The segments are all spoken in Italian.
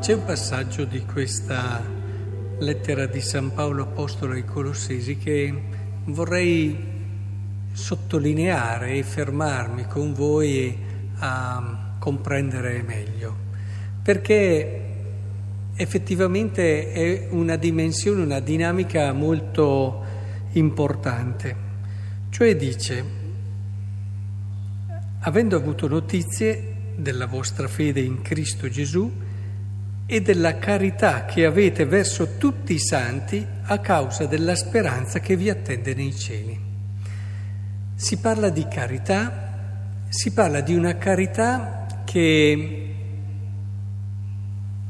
C'è un passaggio di questa lettera di San Paolo Apostolo ai Colossesi che vorrei sottolineare e fermarmi con voi a comprendere meglio, perché effettivamente è una dimensione, una dinamica molto importante. Cioè dice, avendo avuto notizie della vostra fede in Cristo Gesù, e della carità che avete verso tutti i santi a causa della speranza che vi attende nei cieli. Si parla di carità, si parla di una carità che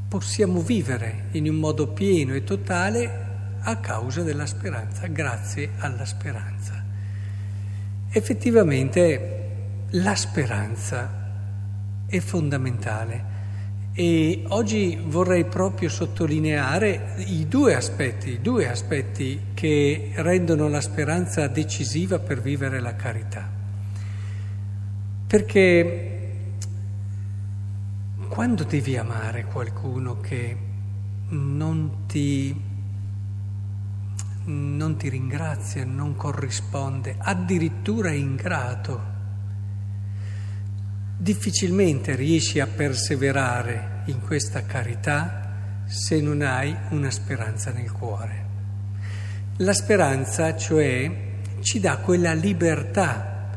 possiamo vivere in un modo pieno e totale a causa della speranza, grazie alla speranza. Effettivamente la speranza è fondamentale e oggi vorrei proprio sottolineare i due aspetti, due aspetti che rendono la speranza decisiva per vivere la carità. Perché quando devi amare qualcuno che non ti, non ti ringrazia, non corrisponde, addirittura è ingrato, difficilmente riesci a perseverare in questa carità se non hai una speranza nel cuore. La speranza, cioè, ci dà quella libertà,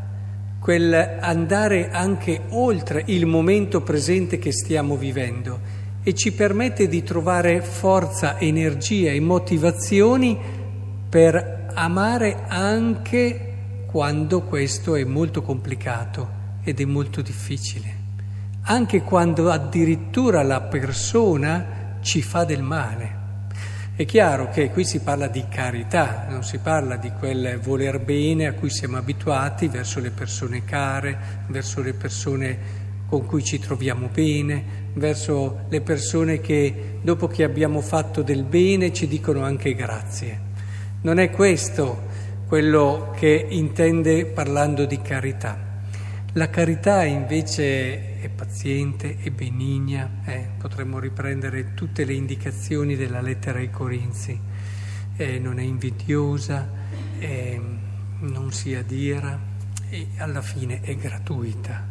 quel andare anche oltre il momento presente che stiamo vivendo e ci permette di trovare forza, energia e motivazioni per amare anche quando questo è molto complicato ed è molto difficile, anche quando addirittura la persona ci fa del male. È chiaro che qui si parla di carità, non si parla di quel voler bene a cui siamo abituati verso le persone care, verso le persone con cui ci troviamo bene, verso le persone che dopo che abbiamo fatto del bene ci dicono anche grazie. Non è questo quello che intende parlando di carità. La carità invece è paziente, è benigna, eh? potremmo riprendere tutte le indicazioni della lettera ai Corinzi, eh, non è invidiosa, eh, non si adira e alla fine è gratuita.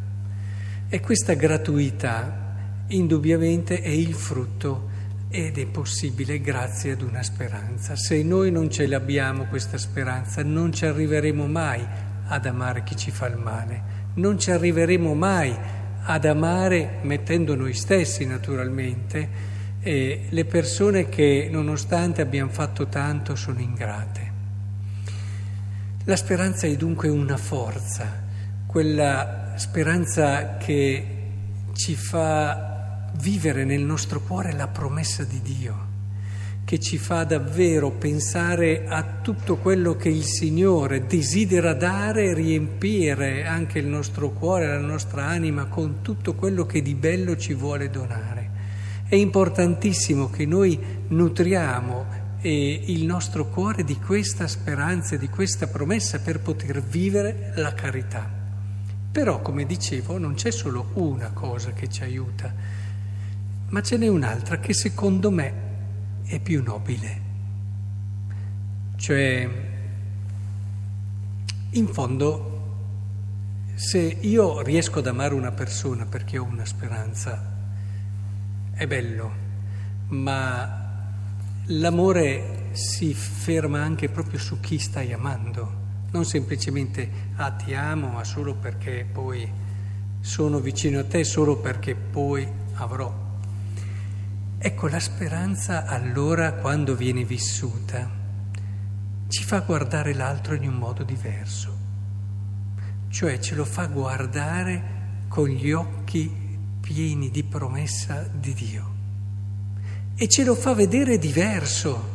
E questa gratuità indubbiamente è il frutto ed è possibile grazie ad una speranza. Se noi non ce l'abbiamo questa speranza non ci arriveremo mai ad amare chi ci fa il male non ci arriveremo mai ad amare, mettendo noi stessi naturalmente, eh, le persone che nonostante abbiamo fatto tanto sono ingrate. La speranza è dunque una forza, quella speranza che ci fa vivere nel nostro cuore la promessa di Dio che ci fa davvero pensare a tutto quello che il Signore desidera dare riempire anche il nostro cuore, la nostra anima con tutto quello che di bello ci vuole donare. È importantissimo che noi nutriamo eh, il nostro cuore di questa speranza, di questa promessa per poter vivere la carità. Però, come dicevo, non c'è solo una cosa che ci aiuta, ma ce n'è un'altra che secondo me è più nobile. Cioè, in fondo, se io riesco ad amare una persona perché ho una speranza, è bello, ma l'amore si ferma anche proprio su chi stai amando, non semplicemente ah ti amo, ma solo perché poi sono vicino a te, solo perché poi avrò Ecco, la speranza allora, quando viene vissuta, ci fa guardare l'altro in un modo diverso, cioè ce lo fa guardare con gli occhi pieni di promessa di Dio e ce lo fa vedere diverso.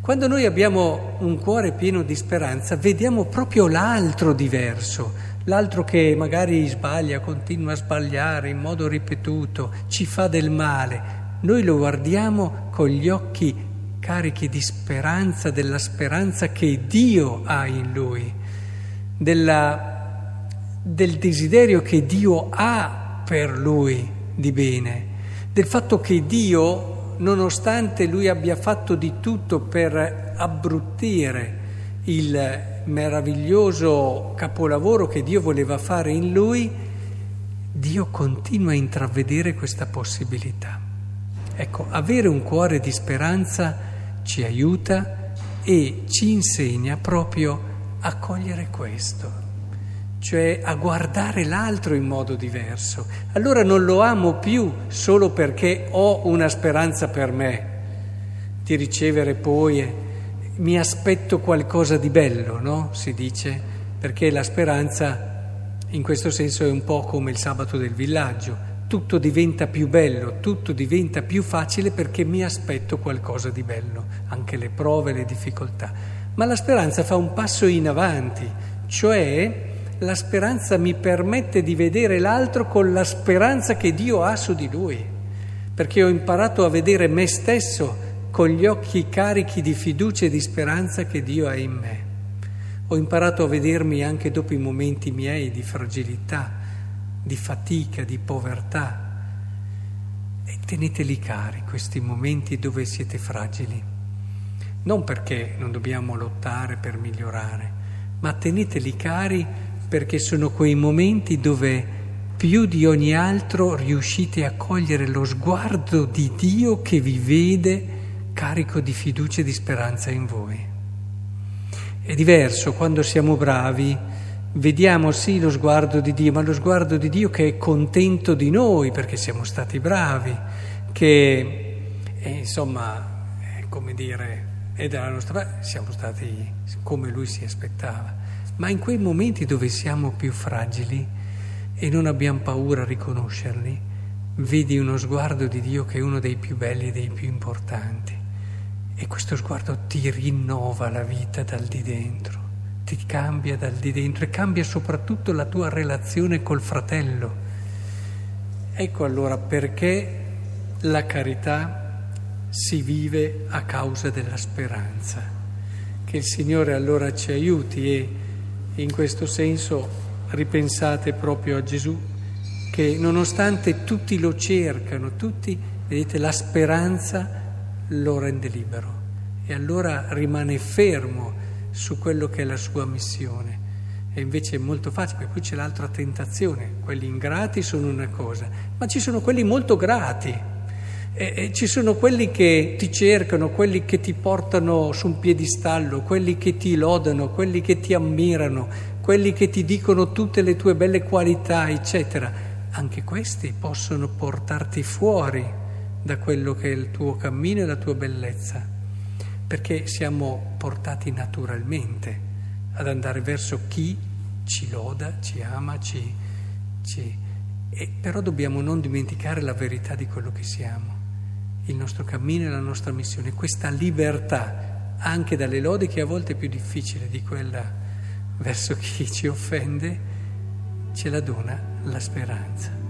Quando noi abbiamo un cuore pieno di speranza, vediamo proprio l'altro diverso, l'altro che magari sbaglia, continua a sbagliare in modo ripetuto, ci fa del male, noi lo guardiamo con gli occhi carichi di speranza, della speranza che Dio ha in lui, della, del desiderio che Dio ha per lui di bene, del fatto che Dio, nonostante lui abbia fatto di tutto per abbruttire il meraviglioso capolavoro che Dio voleva fare in lui, Dio continua a intravedere questa possibilità. Ecco, avere un cuore di speranza ci aiuta e ci insegna proprio a cogliere questo cioè a guardare l'altro in modo diverso. Allora non lo amo più solo perché ho una speranza per me di ricevere poi, mi aspetto qualcosa di bello, no? Si dice, perché la speranza in questo senso è un po' come il sabato del villaggio. Tutto diventa più bello, tutto diventa più facile perché mi aspetto qualcosa di bello, anche le prove, le difficoltà. Ma la speranza fa un passo in avanti, cioè la speranza mi permette di vedere l'altro con la speranza che Dio ha su di lui, perché ho imparato a vedere me stesso con gli occhi carichi di fiducia e di speranza che Dio ha in me. Ho imparato a vedermi anche dopo i momenti miei di fragilità, di fatica, di povertà. E teneteli cari questi momenti dove siete fragili. Non perché non dobbiamo lottare per migliorare, ma teneteli cari perché sono quei momenti dove più di ogni altro riuscite a cogliere lo sguardo di Dio che vi vede carico di fiducia e di speranza in voi. È diverso quando siamo bravi, vediamo sì lo sguardo di Dio, ma lo sguardo di Dio che è contento di noi perché siamo stati bravi, che è, insomma, è come dire, è della nostra, siamo stati come Lui si aspettava. Ma in quei momenti dove siamo più fragili e non abbiamo paura a riconoscerli, vedi uno sguardo di Dio che è uno dei più belli e dei più importanti. E questo sguardo ti rinnova la vita dal di dentro, ti cambia dal di dentro e cambia soprattutto la tua relazione col fratello. Ecco allora perché la carità si vive a causa della speranza. Che il Signore allora ci aiuti e in questo senso ripensate proprio a Gesù, che nonostante tutti lo cercano, tutti, vedete, la speranza lo rende libero e allora rimane fermo su quello che è la sua missione. E invece è molto facile, qui c'è l'altra tentazione, quelli ingrati sono una cosa, ma ci sono quelli molto grati e, e ci sono quelli che ti cercano, quelli che ti portano su un piedistallo, quelli che ti lodano, quelli che ti ammirano, quelli che ti dicono tutte le tue belle qualità, eccetera. Anche questi possono portarti fuori da quello che è il tuo cammino e la tua bellezza, perché siamo portati naturalmente ad andare verso chi ci loda, ci ama, ci, ci... E però dobbiamo non dimenticare la verità di quello che siamo il nostro cammino e la nostra missione, questa libertà anche dalle lodi che a volte è più difficile di quella verso chi ci offende, ce la dona la speranza.